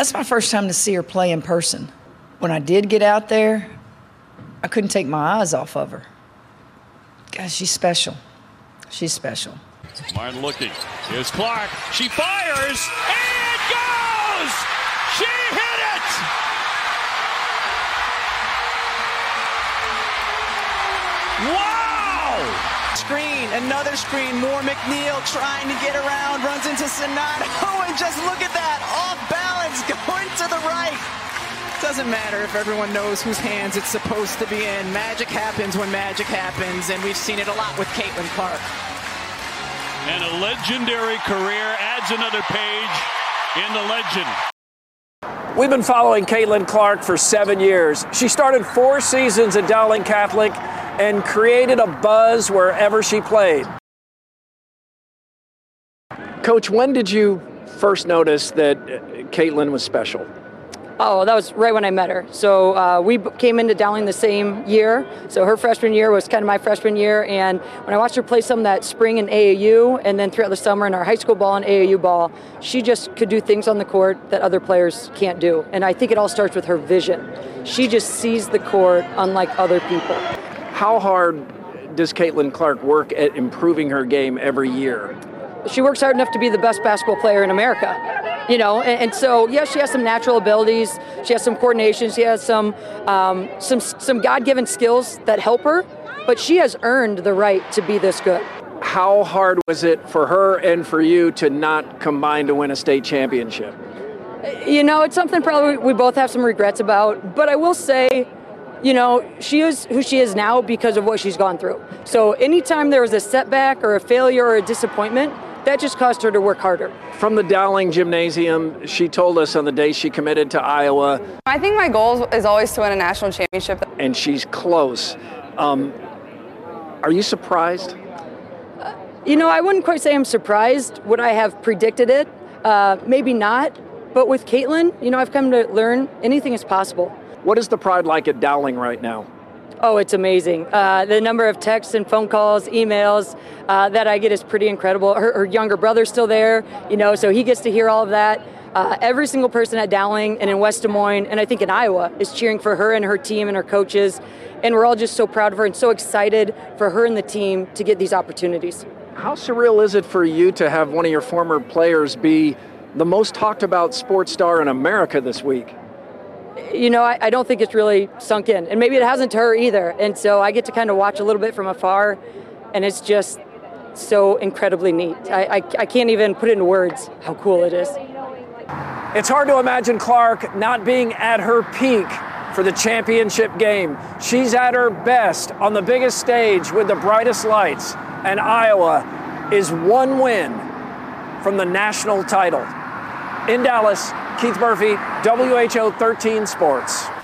That's my first time to see her play in person. When I did get out there, I couldn't take my eyes off of her. God, she's special. She's special. Martin looking. Here's Clark. She fires and goes! She hit it! Screen, another screen. More McNeil trying to get around, runs into Czinano, oh, and just look at that, off balance, going to the right. Doesn't matter if everyone knows whose hands it's supposed to be in. Magic happens when magic happens, and we've seen it a lot with Caitlin Clark. And a legendary career adds another page in the legend. We've been following Caitlin Clark for seven years. She started four seasons at Dowling Catholic and created a buzz wherever she played. Coach, when did you first notice that Caitlin was special? Oh, that was right when I met her. So uh, we came into Dowling the same year. So her freshman year was kind of my freshman year. And when I watched her play some that spring in AAU and then throughout the summer in our high school ball and AAU ball, she just could do things on the court that other players can't do. And I think it all starts with her vision. She just sees the court unlike other people. How hard does Caitlin Clark work at improving her game every year? She works hard enough to be the best basketball player in America you know and, and, so yes she has some natural abilities she has some coordination she has some um, some some god-given skills that help her but she has earned the right to be this good how hard was it for her and for you to not combine to win a state championship you know it's something probably we both have some regrets about but i will say you know, she is who she is now because of what she's gone through. So anytime there was a setback or a failure or a disappointment, that just caused her to work harder. From the Dowling Gymnasium, she told us on the day she committed to Iowa. I think my goal is always to win a national championship. And she's close. Um, are you surprised? Uh, you know, I wouldn't quite say I'm surprised. Would I have predicted it? Uh, maybe not. But with Caitlin, you know, I've come to learn anything is possible. What is the pride like at Dowling right now? Oh, it's amazing. Uh, the number of texts and phone calls, emails uh, that I get is pretty incredible. Her, her, younger brother's still there, you know, so he gets to hear all of that. Uh, every single person at Dowling and in West Des Moines, and I think in Iowa, is cheering for her and her team and her coaches. And we're all just so proud of her and so excited for her and the team to get these opportunities. How surreal is it for you to have one of your former players be the most talked about sports star in America this week? You know, I, I, don't think it's really sunk in. And maybe it hasn't to her either. And so I get to kind of watch a little bit from afar, and it's just so incredibly neat. I, I, I can't even put it into words how cool it is. It's hard to imagine Clark not being at her peak for the championship game. She's at her best on the biggest stage with the brightest lights, and Iowa is one win from the national title. In Dallas, Keith Murphy, WHO 13 Sports.